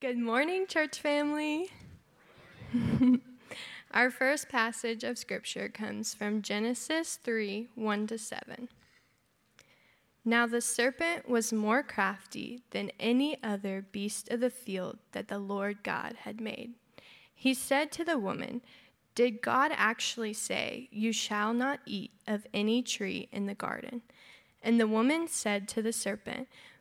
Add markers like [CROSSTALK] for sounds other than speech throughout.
Good morning, church family. [LAUGHS] Our first passage of scripture comes from Genesis 3 1 to 7. Now the serpent was more crafty than any other beast of the field that the Lord God had made. He said to the woman, Did God actually say, You shall not eat of any tree in the garden? And the woman said to the serpent,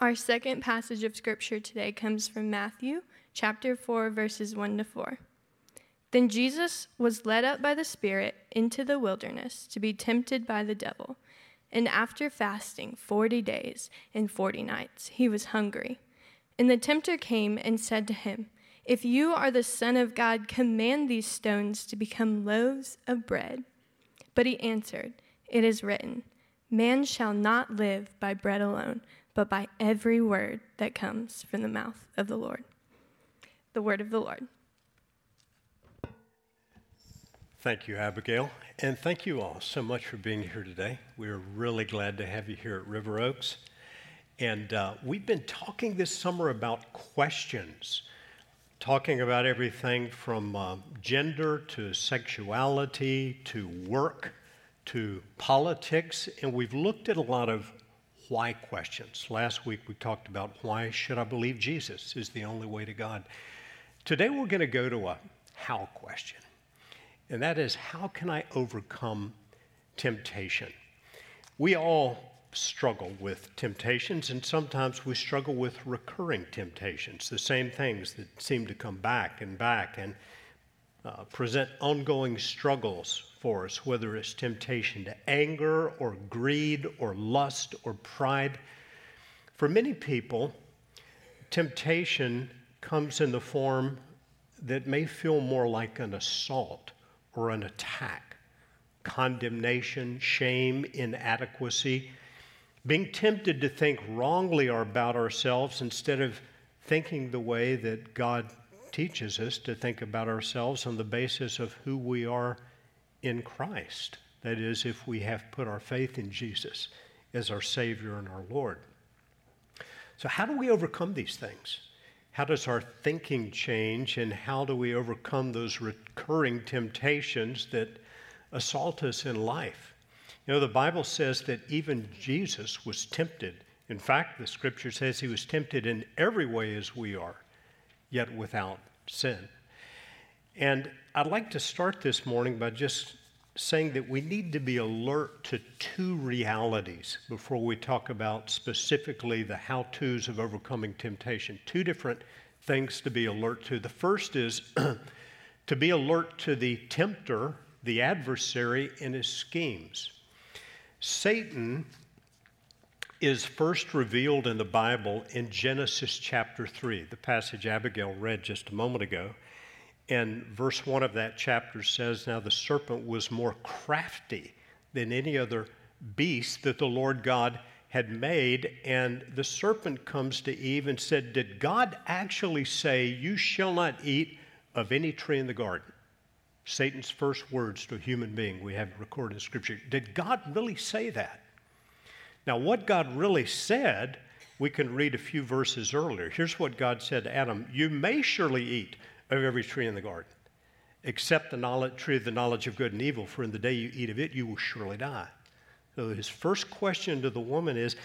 Our second passage of scripture today comes from Matthew chapter 4, verses 1 to 4. Then Jesus was led up by the Spirit into the wilderness to be tempted by the devil. And after fasting 40 days and 40 nights, he was hungry. And the tempter came and said to him, If you are the Son of God, command these stones to become loaves of bread. But he answered, It is written, Man shall not live by bread alone, but by every word that comes from the mouth of the Lord. The word of the Lord. Thank you, Abigail. And thank you all so much for being here today. We're really glad to have you here at River Oaks. And uh, we've been talking this summer about questions, talking about everything from uh, gender to sexuality to work to politics. And we've looked at a lot of why questions. Last week we talked about why should I believe Jesus is the only way to God. Today we're going to go to a how question. And that is how can I overcome temptation? We all struggle with temptations, and sometimes we struggle with recurring temptations, the same things that seem to come back and back and uh, present ongoing struggles for us, whether it's temptation to anger or greed or lust or pride. For many people, temptation comes in the form that may feel more like an assault or an attack, condemnation, shame, inadequacy, being tempted to think wrongly about ourselves instead of thinking the way that God teaches us to think about ourselves on the basis of who we are in Christ. That is, if we have put our faith in Jesus as our Savior and our Lord. So, how do we overcome these things? How does our thinking change, and how do we overcome those recurring temptations that assault us in life? You know, the Bible says that even Jesus was tempted. In fact, the scripture says he was tempted in every way as we are, yet without sin. And I'd like to start this morning by just saying that we need to be alert to two realities before we talk about specifically the how to's of overcoming temptation. Two different things to be alert to. The first is [CLEARS THROAT] to be alert to the tempter, the adversary, and his schemes. Satan is first revealed in the Bible in Genesis chapter 3, the passage Abigail read just a moment ago. And verse 1 of that chapter says, Now the serpent was more crafty than any other beast that the Lord God had made. And the serpent comes to Eve and said, Did God actually say, You shall not eat of any tree in the garden? Satan's first words to a human being we have recorded in Scripture. Did God really say that? Now, what God really said, we can read a few verses earlier. Here's what God said to Adam You may surely eat of every tree in the garden, except the knowledge, tree of the knowledge of good and evil, for in the day you eat of it, you will surely die. So his first question to the woman is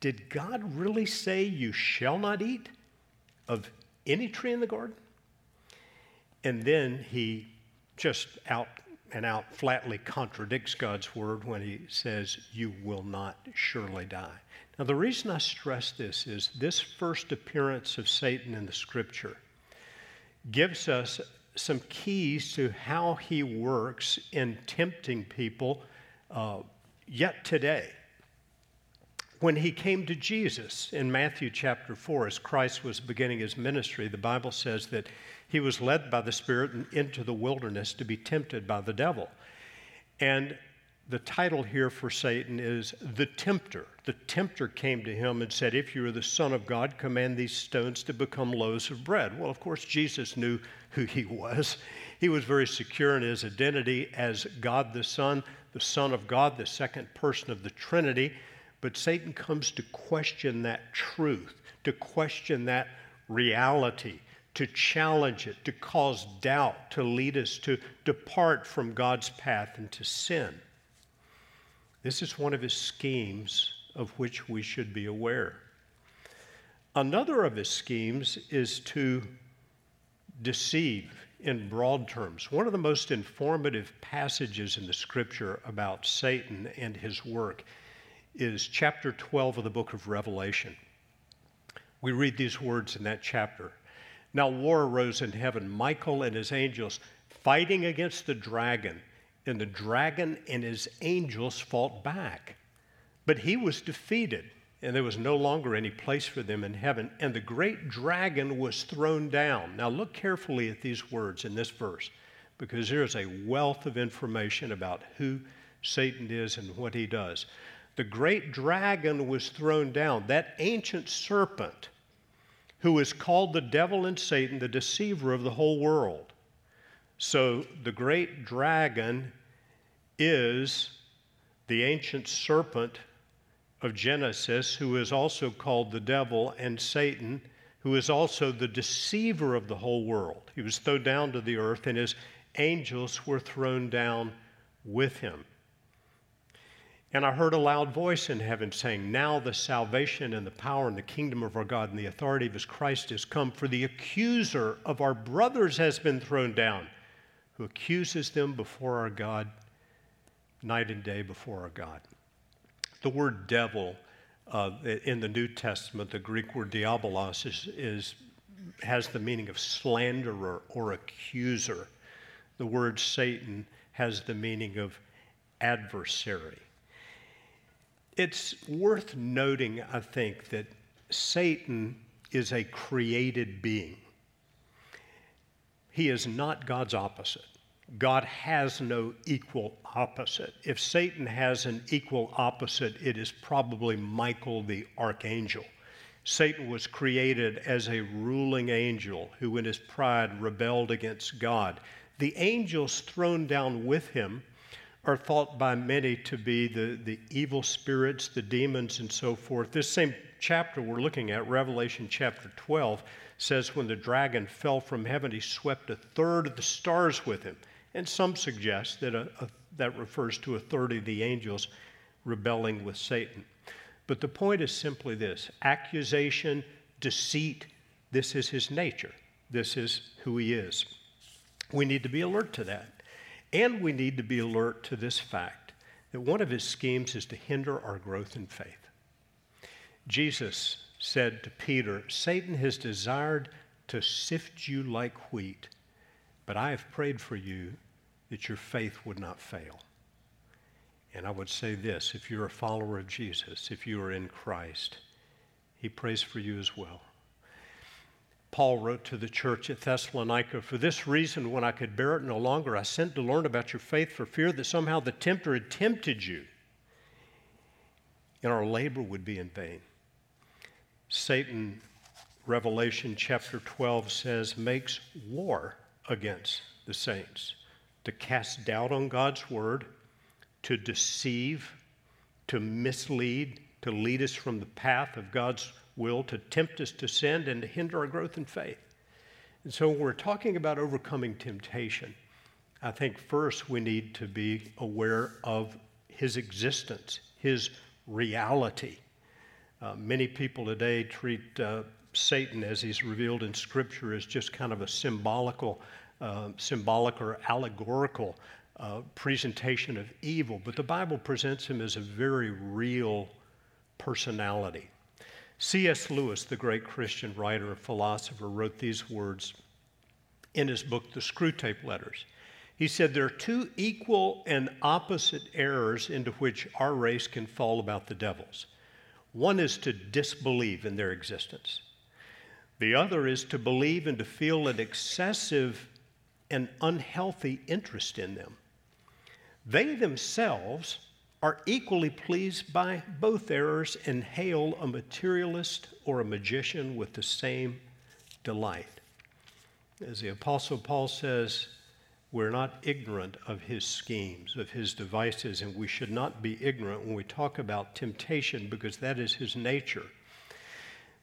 Did God really say you shall not eat of any tree in the garden? And then he just out and out flatly contradicts God's word when he says, You will not surely die. Now, the reason I stress this is this first appearance of Satan in the scripture gives us some keys to how he works in tempting people uh, yet today. When he came to Jesus in Matthew chapter 4, as Christ was beginning his ministry, the Bible says that he was led by the Spirit into the wilderness to be tempted by the devil. And the title here for Satan is the tempter. The tempter came to him and said, If you are the Son of God, command these stones to become loaves of bread. Well, of course, Jesus knew who he was. He was very secure in his identity as God the Son, the Son of God, the second person of the Trinity. But Satan comes to question that truth, to question that reality, to challenge it, to cause doubt, to lead us to depart from God's path and to sin. This is one of his schemes of which we should be aware. Another of his schemes is to deceive in broad terms. One of the most informative passages in the scripture about Satan and his work is chapter 12 of the book of Revelation. We read these words in that chapter. Now war arose in heaven, Michael and his angels fighting against the dragon and the dragon and his angels fought back. But he was defeated, and there was no longer any place for them in heaven. And the great dragon was thrown down. Now, look carefully at these words in this verse, because there's a wealth of information about who Satan is and what he does. The great dragon was thrown down, that ancient serpent who is called the devil and Satan, the deceiver of the whole world. So the great dragon is the ancient serpent of Genesis, who is also called the devil and Satan, who is also the deceiver of the whole world. He was thrown down to the earth, and his angels were thrown down with him. And I heard a loud voice in heaven saying, Now the salvation and the power and the kingdom of our God and the authority of his Christ has come, for the accuser of our brothers has been thrown down who accuses them before our God night and day before our God. The word devil uh, in the New Testament, the Greek word diabolos, is, is, has the meaning of slanderer or accuser. The word Satan has the meaning of adversary. It's worth noting, I think, that Satan is a created being. He is not God's opposite. God has no equal opposite. If Satan has an equal opposite, it is probably Michael the archangel. Satan was created as a ruling angel who, in his pride, rebelled against God. The angels thrown down with him are thought by many to be the, the evil spirits, the demons, and so forth. This same chapter we're looking at, Revelation chapter 12, says when the dragon fell from heaven, he swept a third of the stars with him. And some suggest that a, a, that refers to a third of the angels rebelling with Satan. But the point is simply this accusation, deceit, this is his nature. This is who he is. We need to be alert to that. And we need to be alert to this fact that one of his schemes is to hinder our growth in faith. Jesus said to Peter, Satan has desired to sift you like wheat, but I have prayed for you that your faith would not fail. And I would say this if you're a follower of Jesus, if you are in Christ, he prays for you as well. Paul wrote to the church at Thessalonica, For this reason, when I could bear it no longer, I sent to learn about your faith for fear that somehow the tempter had tempted you and our labor would be in vain. Satan, Revelation chapter 12 says, makes war against the saints to cast doubt on God's word, to deceive, to mislead, to lead us from the path of God's will, to tempt us to sin, and to hinder our growth in faith. And so, when we're talking about overcoming temptation, I think first we need to be aware of his existence, his reality. Uh, many people today treat uh, Satan, as he's revealed in Scripture, as just kind of a symbolical, uh, symbolic or allegorical uh, presentation of evil, but the Bible presents him as a very real personality. C.S. Lewis, the great Christian writer and philosopher, wrote these words in his book, The Screwtape Letters. He said, There are two equal and opposite errors into which our race can fall about the devils. One is to disbelieve in their existence, the other is to believe and to feel an excessive and unhealthy interest in them. They themselves are equally pleased by both errors and hail a materialist or a magician with the same delight. As the Apostle Paul says, we're not ignorant of his schemes, of his devices, and we should not be ignorant when we talk about temptation because that is his nature.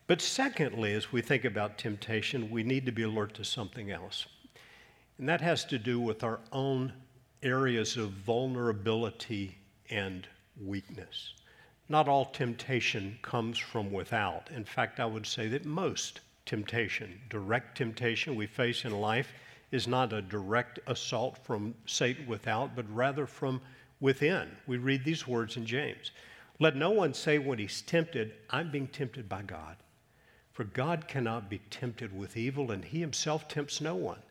But secondly, as we think about temptation, we need to be alert to something else. And that has to do with our own areas of vulnerability and weakness. Not all temptation comes from without. In fact, I would say that most temptation, direct temptation we face in life, is not a direct assault from Satan without, but rather from within. We read these words in James Let no one say when he's tempted, I'm being tempted by God. For God cannot be tempted with evil, and he himself tempts no one.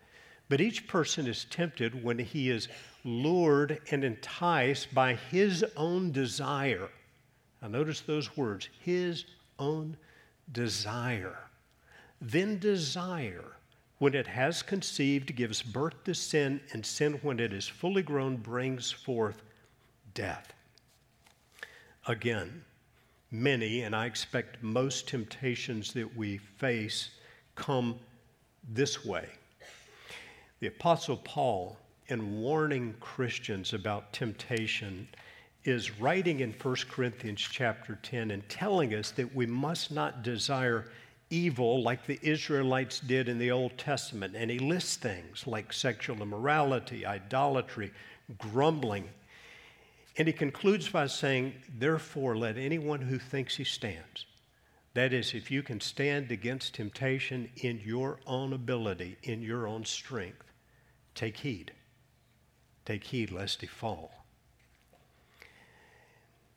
But each person is tempted when he is lured and enticed by his own desire. Now, notice those words his own desire. Then desire, when it has conceived, gives birth to sin, and sin, when it is fully grown, brings forth death. Again, many, and I expect most temptations that we face come this way. The Apostle Paul in warning Christians about temptation is writing in 1 Corinthians chapter 10 and telling us that we must not desire evil like the Israelites did in the Old Testament. And he lists things like sexual immorality, idolatry, grumbling. And he concludes by saying, Therefore, let anyone who thinks he stands, that is, if you can stand against temptation in your own ability, in your own strength, take heed. Take heed lest he fall.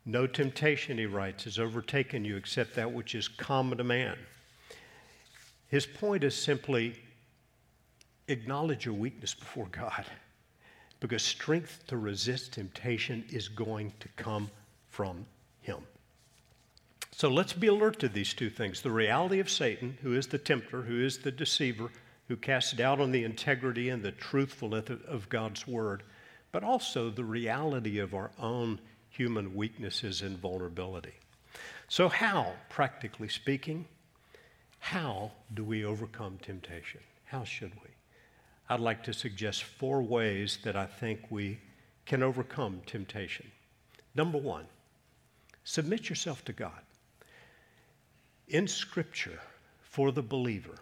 No temptation, he writes, has overtaken you except that which is common to man. His point is simply acknowledge your weakness before God because strength to resist temptation is going to come from Him. So let's be alert to these two things the reality of Satan, who is the tempter, who is the deceiver, who casts doubt on the integrity and the truthfulness of God's word, but also the reality of our own human weaknesses and vulnerability. So, how, practically speaking, how do we overcome temptation? How should we? I'd like to suggest four ways that I think we can overcome temptation. Number one, submit yourself to God. In Scripture, for the believer,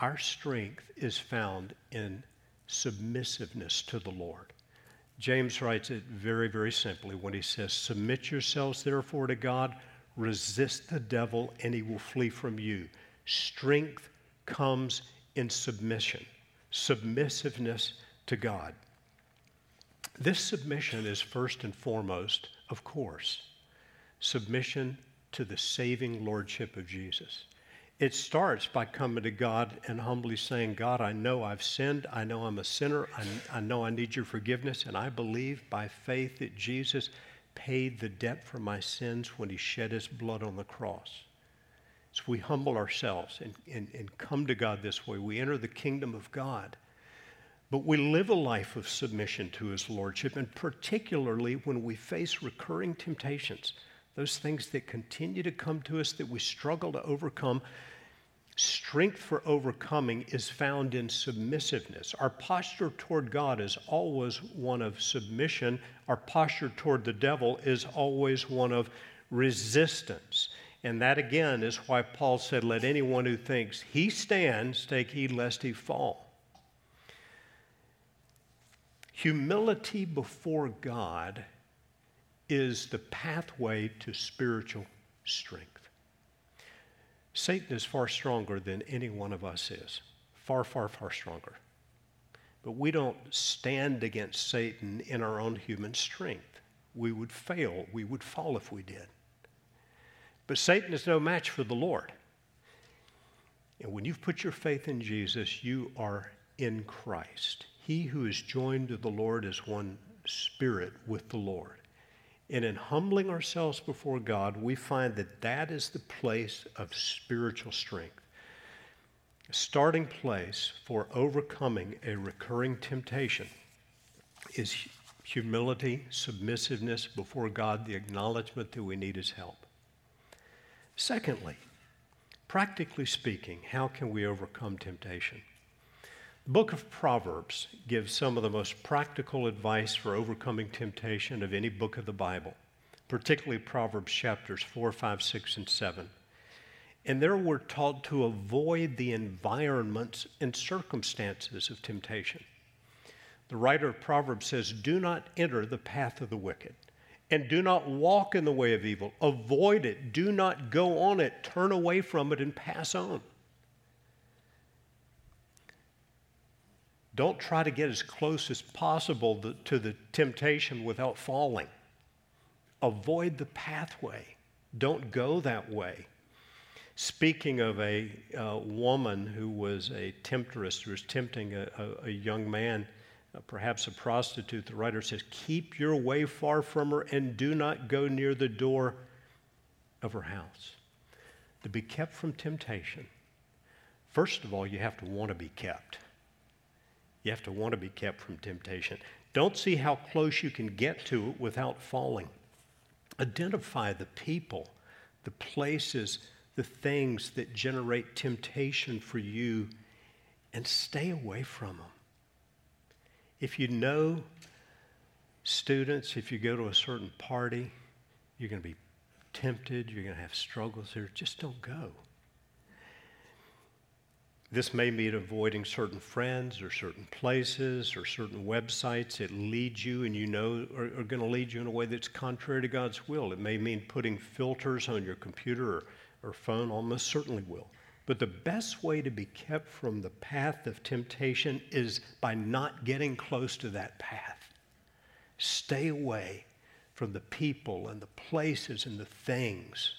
our strength is found in submissiveness to the Lord. James writes it very, very simply when he says, Submit yourselves therefore to God, resist the devil, and he will flee from you. Strength comes in submission, submissiveness to God. This submission is first and foremost, of course, submission to the saving lordship of Jesus. It starts by coming to God and humbly saying, God, I know I've sinned. I know I'm a sinner. I, I, know I need your forgiveness. And I believe by faith that Jesus paid the debt for my sins when he shed his blood on the cross. So we humble ourselves and, and, and come to God this way. We enter the kingdom of God. But we live a life of submission to his lordship, and particularly when we face recurring temptations those things that continue to come to us that we struggle to overcome, strength for overcoming is found in submissiveness. Our posture toward God is always one of submission, our posture toward the devil is always one of resistance. And that again is why Paul said, Let anyone who thinks he stands take heed lest he fall. Humility before God is the pathway to spiritual strength. Satan is far stronger than any one of us is. Far, far, far stronger. But we don't stand against Satan in our own human strength. We would fail, we would fall if we did. But Satan is no match for the Lord. And when you've put your faith in Jesus, you are in Christ. He who is joined to the Lord is one spirit with the Lord. And in humbling ourselves before God, we find that that is the place of spiritual strength. A starting place for overcoming a recurring temptation is humility, submissiveness before God, the acknowledgement that we need His help. Secondly, practically speaking, how can we overcome temptation? The book of Proverbs gives some of the most practical advice for overcoming temptation of any book of the Bible, particularly Proverbs chapters 4, 5, 6, and 7. And there we're taught to avoid the environments and circumstances of temptation. The writer of Proverbs says, Do not enter the path of the wicked, and do not walk in the way of evil. Avoid it. Do not go on it. Turn away from it and pass on. Don't try to get as close as possible to the temptation without falling. Avoid the pathway. Don't go that way. Speaking of a uh, woman who was a temptress, who was tempting a, a, a young man, uh, perhaps a prostitute, the writer says, Keep your way far from her and do not go near the door of her house. To be kept from temptation, first of all, you have to want to be kept. You have to want to be kept from temptation. Don't see how close you can get to it without falling. Identify the people, the places, the things that generate temptation for you, and stay away from them. If you know students, if you go to a certain party, you're going to be tempted, you're going to have struggles there, just don't go. This may mean avoiding certain friends or certain places or certain websites that lead you and you know are, are going to lead you in a way that's contrary to God's will. It may mean putting filters on your computer or, or phone, almost certainly will. But the best way to be kept from the path of temptation is by not getting close to that path. Stay away from the people and the places and the things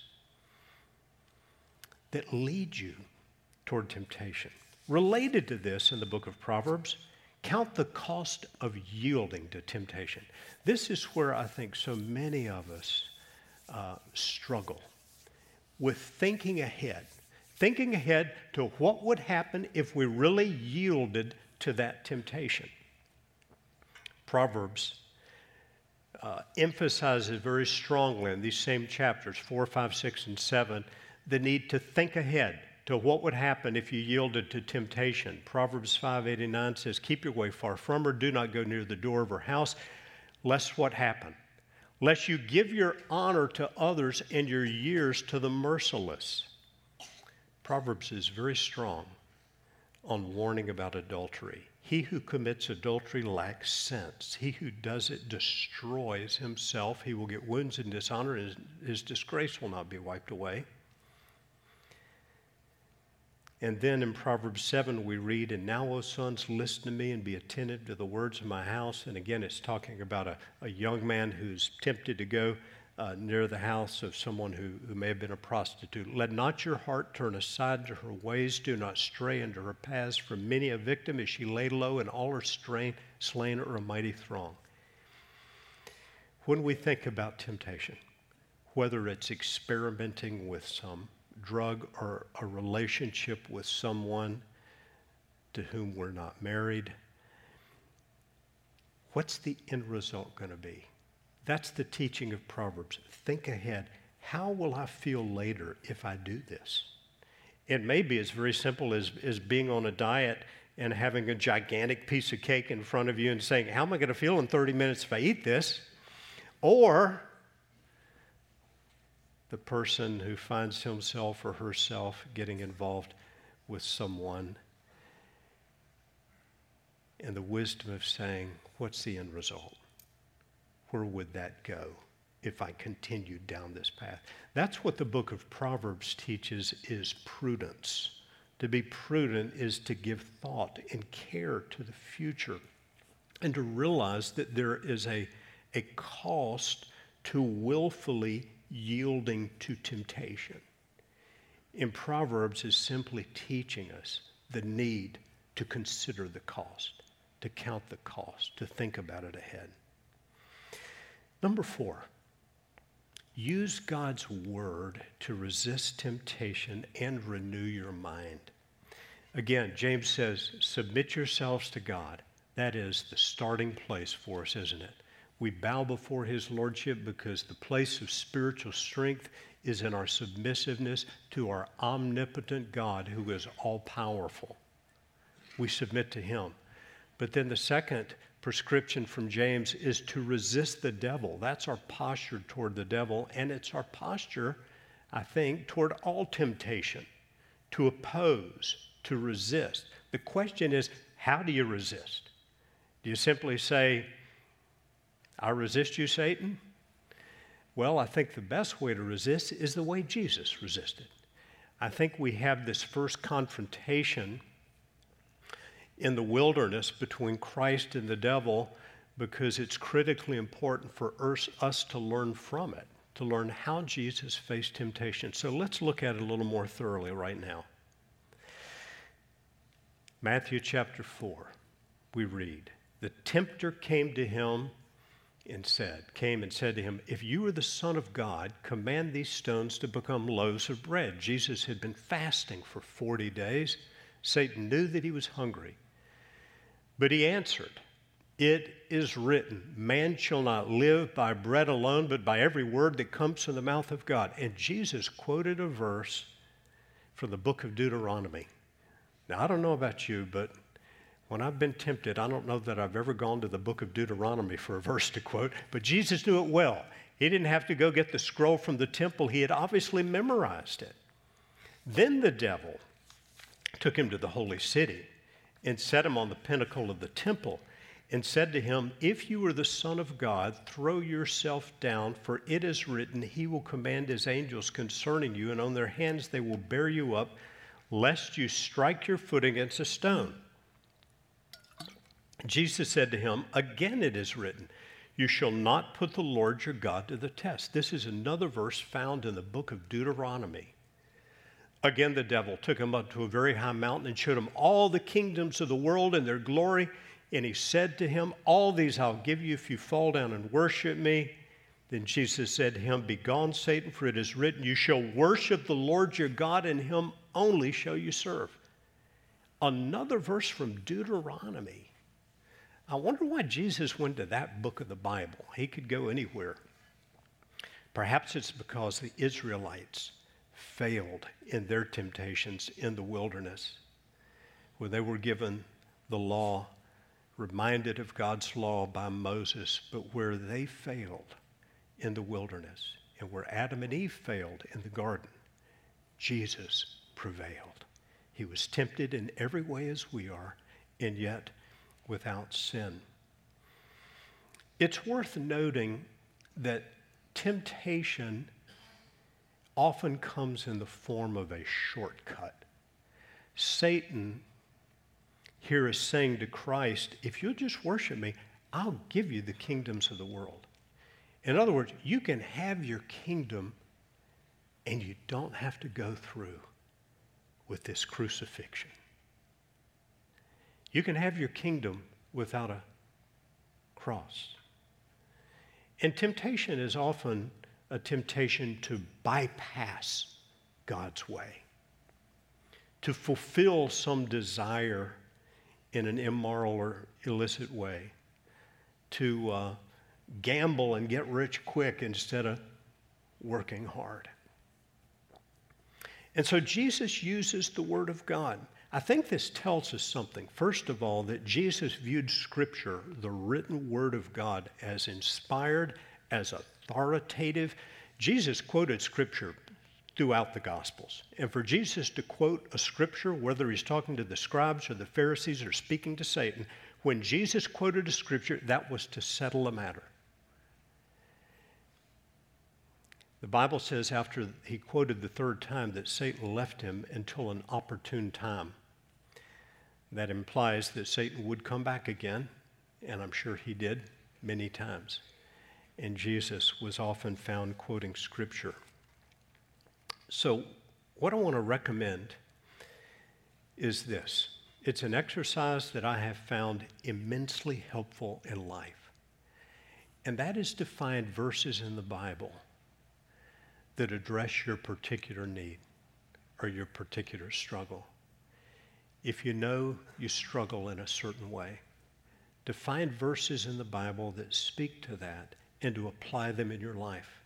that lead you toward temptation. Related to this in the book of Proverbs, count the cost of yielding to temptation. This is where I think so many of us uh, struggle with thinking ahead, thinking ahead to what would happen if we really yielded to that temptation. Proverbs uh, emphasizes very strongly in these same chapters, 4, 5, 6, and 7, the need to think ahead to what would happen if you yielded to temptation. Proverbs 5:89 says, "Keep your way far from her, do not go near the door of her house, lest what happen? Lest you give your honor to others and your years to the merciless." Proverbs is very strong on warning about adultery. He who commits adultery lacks sense. He who does it destroys himself. He will get wounds and dishonor, and his disgrace will not be wiped away. And then in Proverbs 7, we read, And now, O sons, listen to me and be attentive to the words of my house. And again, it's talking about a, a young man who's tempted to go uh, near the house of someone who, who may have been a prostitute. Let not your heart turn aside to her ways. Do not stray into her paths. For many a victim is she laid low, and all her strain, slain are a mighty throng. When we think about temptation, whether it's experimenting with some drug or a relationship with someone to whom we're not married, what's the end result going to be? That's the teaching of Proverbs. Think ahead. How will I feel later if I do this? It may be as very simple as, as being on a diet and having a gigantic piece of cake in front of you and saying, How am I going to feel in 30 minutes if I eat this? Or the person who finds himself or herself getting involved with someone and the wisdom of saying, What's the end result? Where would that go if I continued down this path? That's what the book of Proverbs teaches is prudence To be prudent is to give thought and care to the future and to realize that there is a, a cost to willfully yielding to temptation. In Proverbs is simply teaching us the need to consider the cost, to count the cost, to think about it ahead. Number four, use God's word to resist temptation and renew your mind. Again, James says, submit yourselves to God. That is the starting place for us, isn't it? We bow before his lordship because the place of spiritual strength is in our submissiveness to our omnipotent God who is all powerful. We submit to him. But then the second prescription from James is to resist the devil. That's our posture toward the devil, and it's our posture, I think, toward all temptation to oppose, to resist. The question is, how do you resist? Do you simply say, I resist you, Satan? Well, I think the best way to resist is the way Jesus resisted. I think we have this first confrontation in the wilderness between Christ and the devil because it's critically important for us to learn from it, to learn how Jesus faced temptation. So let's look at it a little more thoroughly right now. Matthew chapter 4, we read, The tempter came to him and said, came and said to him, If you are the Son of God, command these stones to become loaves of bread. Jesus had been fasting for 40 days. Satan knew that he was hungry. But he answered, It is written, Man shall not live by bread alone, but by every word that comes from the mouth of God. And Jesus quoted a verse from the book of Deuteronomy. Now, I don't know about you, but when I've been tempted, I don't know that I've ever gone to the book of Deuteronomy for a verse to quote, but Jesus knew it well. He didn't have to go get the scroll from the temple, he had obviously memorized it. Then the devil took him to the holy city and set him on the pinnacle of the temple and said to him, If you are the Son of God, throw yourself down, for it is written, He will command His angels concerning you, and on their hands they will bear you up, lest you strike your foot against a stone. Jesus said to him, Again it is written, You shall not put the Lord your God to the test. This is another verse found in the book of Deuteronomy. Again, the devil took him up to a very high mountain and showed him all the kingdoms of the world and their glory. And he said to him, All these I'll give you if you fall down and worship me. Then Jesus said to him, Begone, Satan, for it is written, You shall worship the Lord your God, and him only shall you serve. Another verse from Deuteronomy I wonder why Jesus went to that book of the Bible. He could go anywhere. Perhaps it's because the Israelites failed in their temptations in the wilderness, where they were given the law, reminded of God's law by Moses, but where they failed in the wilderness, and where Adam and Eve failed in the garden, Jesus prevailed. He was tempted in every way as we are, and yet without sin. It's worth noting that temptation often comes in the form of a shortcut. Satan here is saying to Christ, if you'll just worship me, I'll give you the kingdoms of the world. In other words, you can have your kingdom and you don't have to go through with this crucifixion. You can have your kingdom without a cross. And temptation is often a temptation to bypass God's way, to fulfill some desire in an immoral or illicit way, to uh, gamble and get rich quick instead of working hard. And so Jesus uses the Word of God. I think this tells us something. First of all, that Jesus viewed Scripture, the written Word of God, as inspired, as authoritative. Jesus quoted Scripture throughout the Gospels. And for Jesus to quote a Scripture, whether he's talking to the scribes or the Pharisees or speaking to Satan, when Jesus quoted a Scripture, that was to settle a matter. The Bible says after he quoted the third time that Satan left him until an opportune time. That implies that Satan would come back again, and I'm sure he did many times. And Jesus was often found quoting Scripture. So, what I want to recommend is this it's an exercise that I have found immensely helpful in life. And that is to find verses in the Bible that address your particular need or your particular struggle. If you know you struggle in a certain way, to find verses in the Bible that speak to that and to apply them in your life.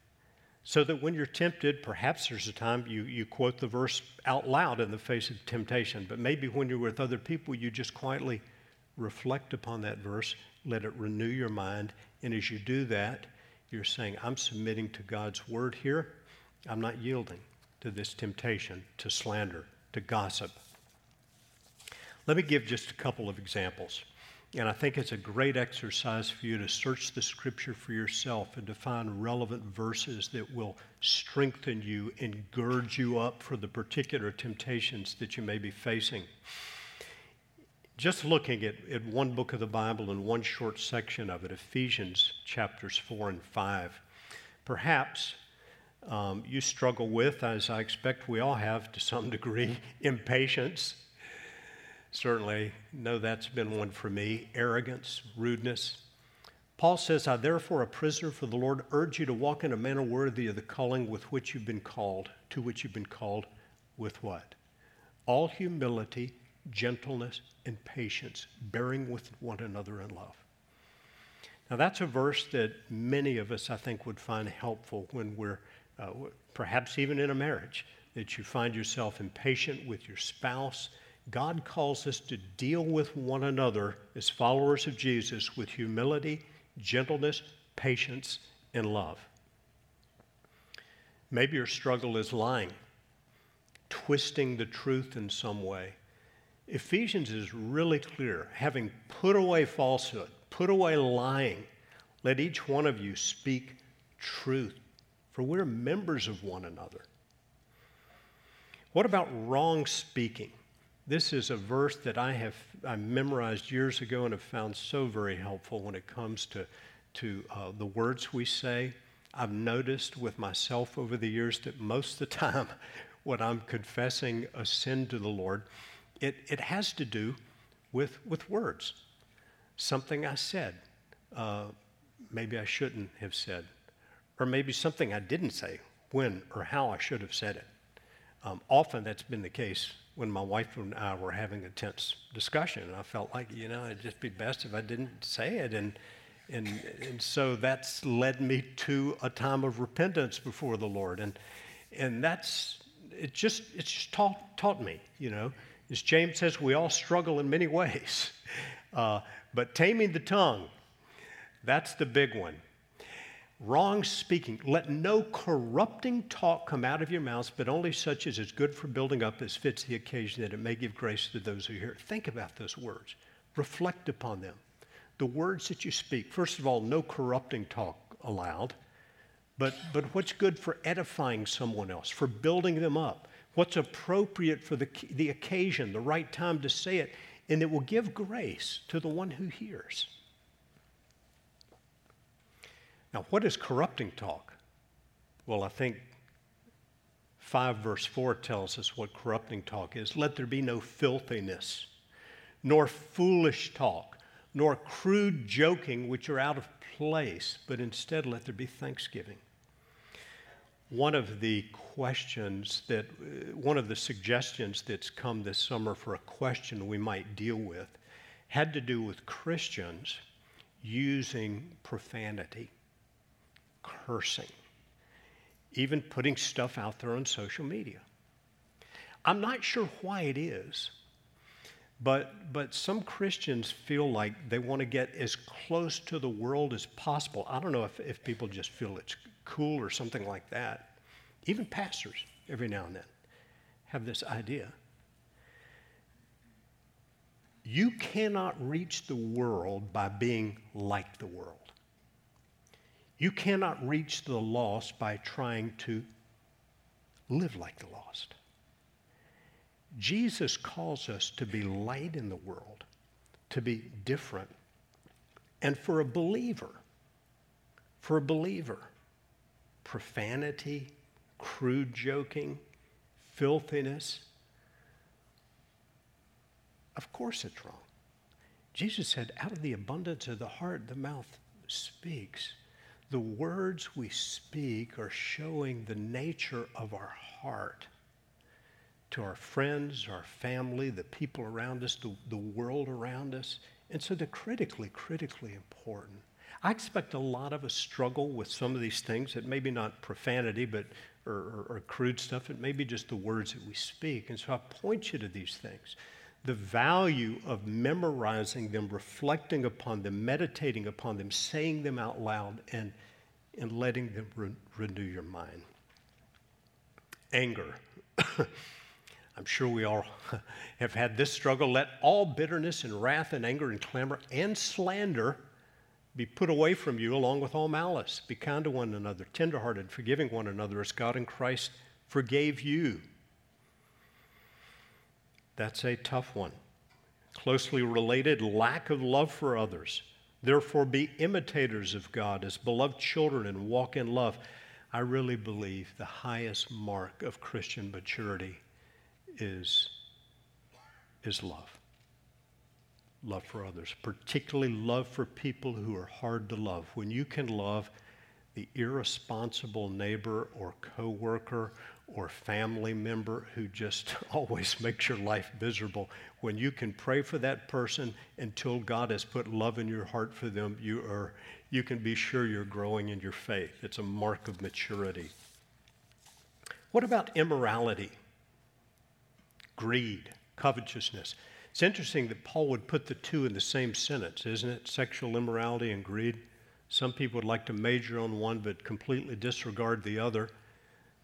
So that when you're tempted, perhaps there's a time you, you quote the verse out loud in the face of temptation, but maybe when you're with other people, you just quietly reflect upon that verse, let it renew your mind, and as you do that, you're saying, I'm submitting to God's word here. I'm not yielding to this temptation, to slander, to gossip. Let me give just a couple of examples. And I think it's a great exercise for you to search the scripture for yourself and to find relevant verses that will strengthen you and gird you up for the particular temptations that you may be facing. Just looking at, at one book of the Bible and one short section of it, Ephesians chapters 4 and 5, perhaps um, you struggle with, as I expect we all have to some [LAUGHS] degree, impatience Certainly, know that's been one for me arrogance, rudeness. Paul says, I therefore, a prisoner for the Lord, urge you to walk in a manner worthy of the calling with which you've been called, to which you've been called, with what? All humility, gentleness, and patience, bearing with one another in love. Now, that's a verse that many of us, I think, would find helpful when we're uh, perhaps even in a marriage, that you find yourself impatient with your spouse God calls us to deal with one another as followers of Jesus with humility, gentleness, patience, and love. Maybe your struggle is lying, twisting the truth in some way. Ephesians is really clear. Having put away falsehood, put away lying, let each one of you speak truth, for we're members of one another. What about wrong speaking? This is a verse that I have I memorized years ago and have found so very helpful when it comes to, to uh, the words we say. I've noticed with myself over the years that most of the [LAUGHS] time when I'm confessing a sin to the Lord, it, it has to do with, with words. Something I said, uh, maybe I shouldn't have said, or maybe something I didn't say, when or how I should have said it. Um, often that's been the case when my wife and I were having a tense discussion. And I felt like, you know, it'd just be best if I didn't say it. And, and, and so that's led me to a time of repentance before the Lord. And, and that's, it just, it's just taught, taught me, you know. As James says, we all struggle in many [LAUGHS] ways. Uh, but taming the tongue, that's the big one wrong speaking. Let no corrupting talk come out of your mouths, but only such as is good for building up as fits the occasion, that it may give grace to those who hear. Think about those words, reflect upon them. The words that you speak, first of all, no corrupting talk allowed, but, but what's good for edifying someone else, for building them up, what's appropriate for the, the occasion, the right time to say it, and it will give grace to the one who hears. Now, what is corrupting talk? Well, I think 5 verse 4 tells us what corrupting talk is. Let there be no filthiness, nor foolish talk, nor crude joking, which are out of place, but instead let there be thanksgiving. One of the questions that, uh, one of the suggestions that's come this summer for a question we might deal with had to do with Christians using profanity cursing, even putting stuff out there on social media. I'm not sure why it is, but, but some Christians feel like they want to get as close to the world as possible. I don't know if, if people just feel it's cool or something like that. Even pastors, every now and then, have this idea. You cannot reach the world by being like the world. You cannot reach the lost by trying to live like the lost. Jesus calls us to be light in the world, to be different. And for a believer, for a believer, profanity, crude joking, filthiness, of course it's wrong. Jesus said, out of the abundance of the heart, the mouth speaks. The words we speak are showing the nature of our heart to our friends, our family, the people around us, the, the world around us. And so they're critically, critically important. I expect a lot of us struggle with some of these things that maybe not profanity, but or, or, or crude stuff. It may be just the words that we speak. And so I point you to these things. The value of memorizing them, reflecting upon them, meditating upon them, saying them out loud, and, and letting them re- renew your mind. Anger. [COUGHS] I'm sure we all [LAUGHS] have had this struggle. Let all bitterness and wrath and anger and clamor and slander be put away from you along with all malice. Be kind to one another, tenderhearted, forgiving one another as God in Christ forgave you. That's a tough one. Closely related, lack of love for others. Therefore, be imitators of God as beloved children and walk in love. I really believe the highest mark of Christian maturity is, is love. Love for others, particularly love for people who are hard to love. When you can love the irresponsible neighbor or coworker or family member who just [LAUGHS] always makes your life miserable, when you can pray for that person until God has put love in your heart for them, you are you can be sure you're growing in your faith. It's a mark of maturity. What about immorality? greed, covetousness. It's interesting that Paul would put the two in the same sentence, isn't it? Sexual immorality and greed. Some people would like to major on one but completely disregard the other.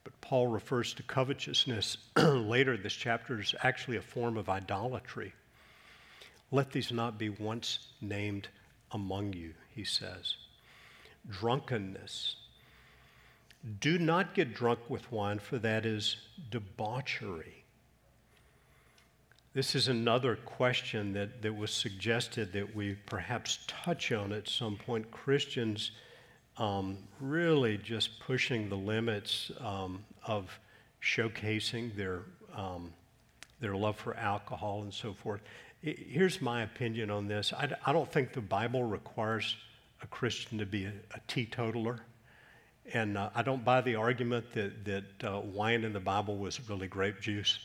But Paul refers to covetousness [CLEARS THROAT] later this chapter is actually a form of idolatry. Let these not be once named among you, he says. Drunkenness. Do not get drunk with wine, for that is debauchery this is another question that, that was suggested that we perhaps touch on at some point. Christians um, really just pushing the limits um, of showcasing their, um, their love for alcohol and so forth. Here's my opinion on this I, I, don't think the Bible requires a Christian to be a, a teetotaler. And uh, I don't buy the argument that, that uh, wine in the Bible was really grape juice.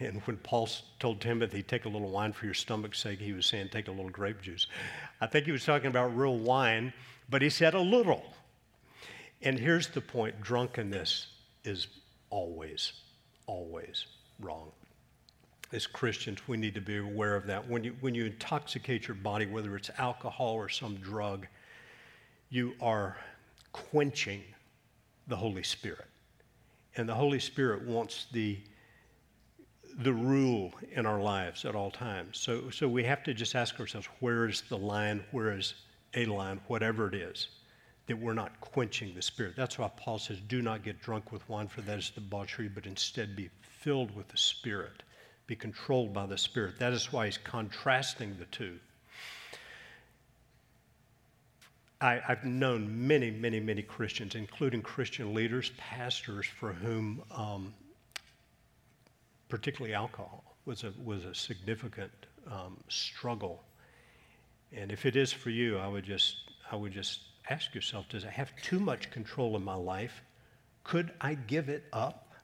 And when Paul told Timothy, take a little wine for your stomach's sake, he was saying, take a little grape juice. I think he was talking about real wine, but he said a little. And here's the point drunkenness is always, always wrong. As Christians, we need to be aware of that. When you, when you intoxicate your body, whether it's alcohol or some drug, you are quenching the Holy Spirit. And the Holy Spirit wants the the rule in our lives at all times. So, so we have to just ask ourselves where is the line, where is a line, whatever it is, that we're not quenching the Spirit. That's why Paul says, do not get drunk with wine, for that is debauchery, but instead be filled with the Spirit, be controlled by the Spirit. That is why he's contrasting the two. I, have known many, many, many Christians, including Christian leaders, pastors, for whom um, particularly alcohol, was a, was a significant um, struggle. And if it is for you, I would just, I would just ask yourself, does I have too much control in my life? Could I give it up?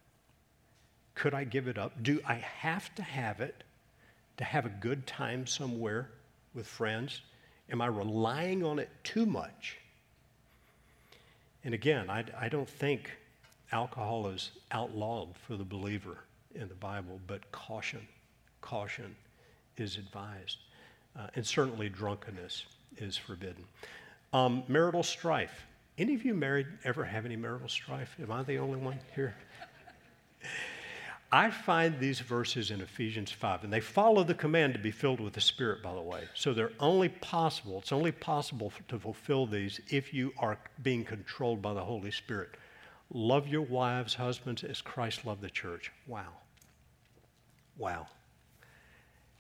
Could I give it up? Do I have to have it to have a good time somewhere with friends? Am I relying on it too much? And again, I, I don't think alcohol is outlawed for the believer in the Bible, but caution, caution is advised. Uh, and certainly drunkenness is forbidden. Um, marital strife. Any of you married ever have any marital strife? Am I the only one here? I find these verses in Ephesians 5, and they follow the command to be filled with the Spirit, by the way. So they're only possible, it's only possible to fulfill these if you are being controlled by the Holy Spirit. Love your wives, husbands, as Christ loved the church. Wow. Wow.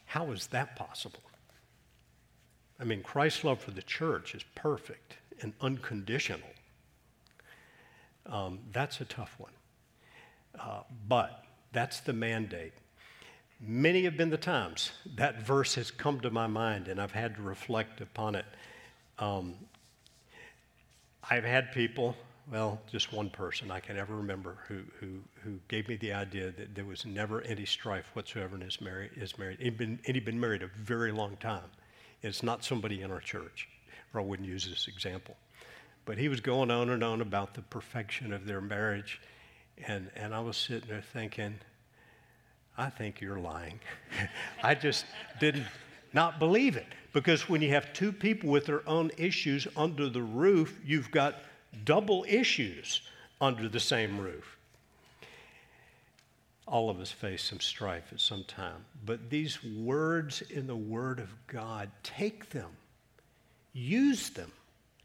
How is that possible? I mean, Christ's love for the church is perfect and unconditional. Um, that's a tough one. Uh, but that's the mandate. Many have been the times that verse has come to my mind and I've had to reflect upon it. Um, I've had people, well, just one person I can ever remember who, who, who gave me the idea that there was never any strife whatsoever in his marriage. He'd been, he'd been married a very long time. It's not somebody in our church, or I wouldn't use this example. But he was going on and on about the perfection of their marriage and, and I was sitting there thinking, I think you're lying. [LAUGHS] I just didn't not believe it. Because when you have two people with their own issues under the roof, you've got double issues under the same roof. All of us face some strife at some time. But these words in the Word of God, take them, use them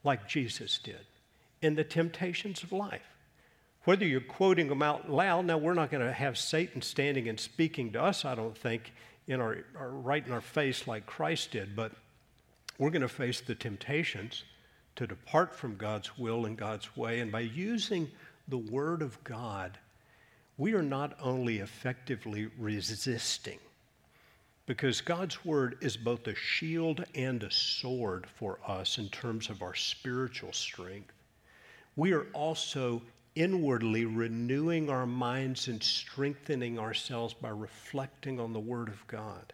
like Jesus did in the temptations of life whether you're quoting them out loud, now we're not going to have Satan standing and speaking to us, I don't think, in our, right in our face like Christ did, but we're going to face the temptations to depart from God's will and God's way. And by using the Word of God, we are not only effectively resisting, because God's Word is both a shield and a sword for us in terms of our spiritual strength. We are also inwardly renewing our minds and strengthening ourselves by reflecting on the Word of God.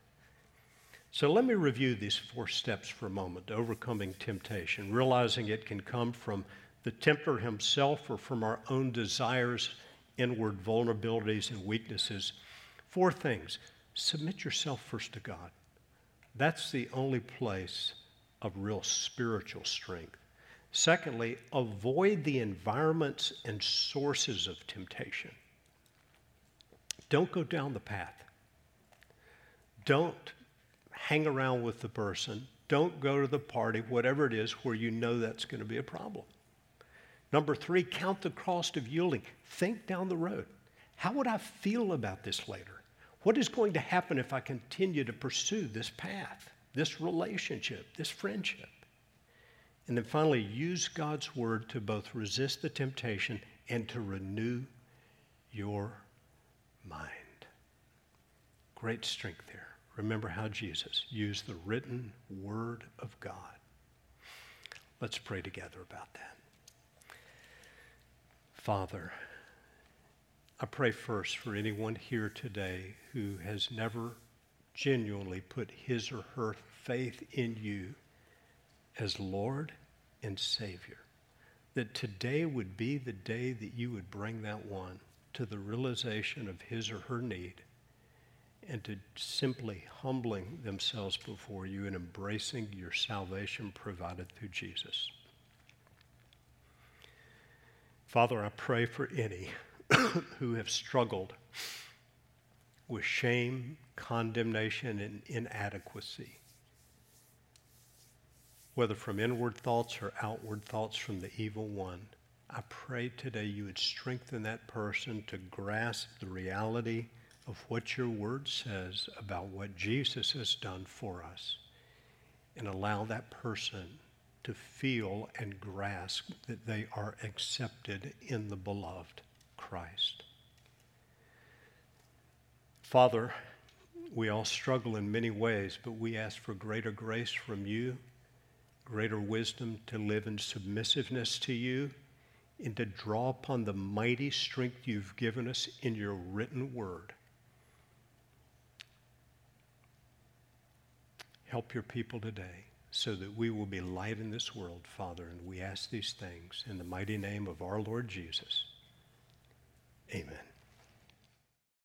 So let me review these four steps for a moment overcoming temptation, realizing it can come from the tempter himself or from our own desires, inward vulnerabilities, and weaknesses. Four things submit yourself first to God. That's the only place of real spiritual strength. Secondly, avoid the environments and sources of temptation. Don't go down the path. Don't hang around with the person. Don't go to the party, whatever it is, where you know that's going to be a problem. Number three, count the cost of yielding. Think down the road. How would I feel about this later? What is going to happen if I continue to pursue this path, this relationship, this friendship? And then finally, use God's word to both resist the temptation and to renew your mind. Great strength there. Remember how Jesus used the written word of God. Let's pray together about that. Father, I pray first for anyone here today who has never genuinely put his or her faith in you as Lord and Savior. That today would be the day that you would bring that one to the realization of his or her need and to simply humbling themselves before you and embracing your salvation provided through Jesus. Father, I pray for any [COUGHS] who have struggled with shame, condemnation, and inadequacy whether from inward thoughts or outward thoughts from the evil one. I pray today you would strengthen that person to grasp the reality of what your word says about what Jesus has done for us and allow that person to feel and grasp that they are accepted in the beloved Christ. Father, we all struggle in many ways, but we ask for greater grace from you greater wisdom to live in submissiveness to you and to draw upon the mighty strength you've given us in your written word. Help your people today so that we will be light in this world, Father. And we ask these things in the mighty name of our Lord Jesus. Amen.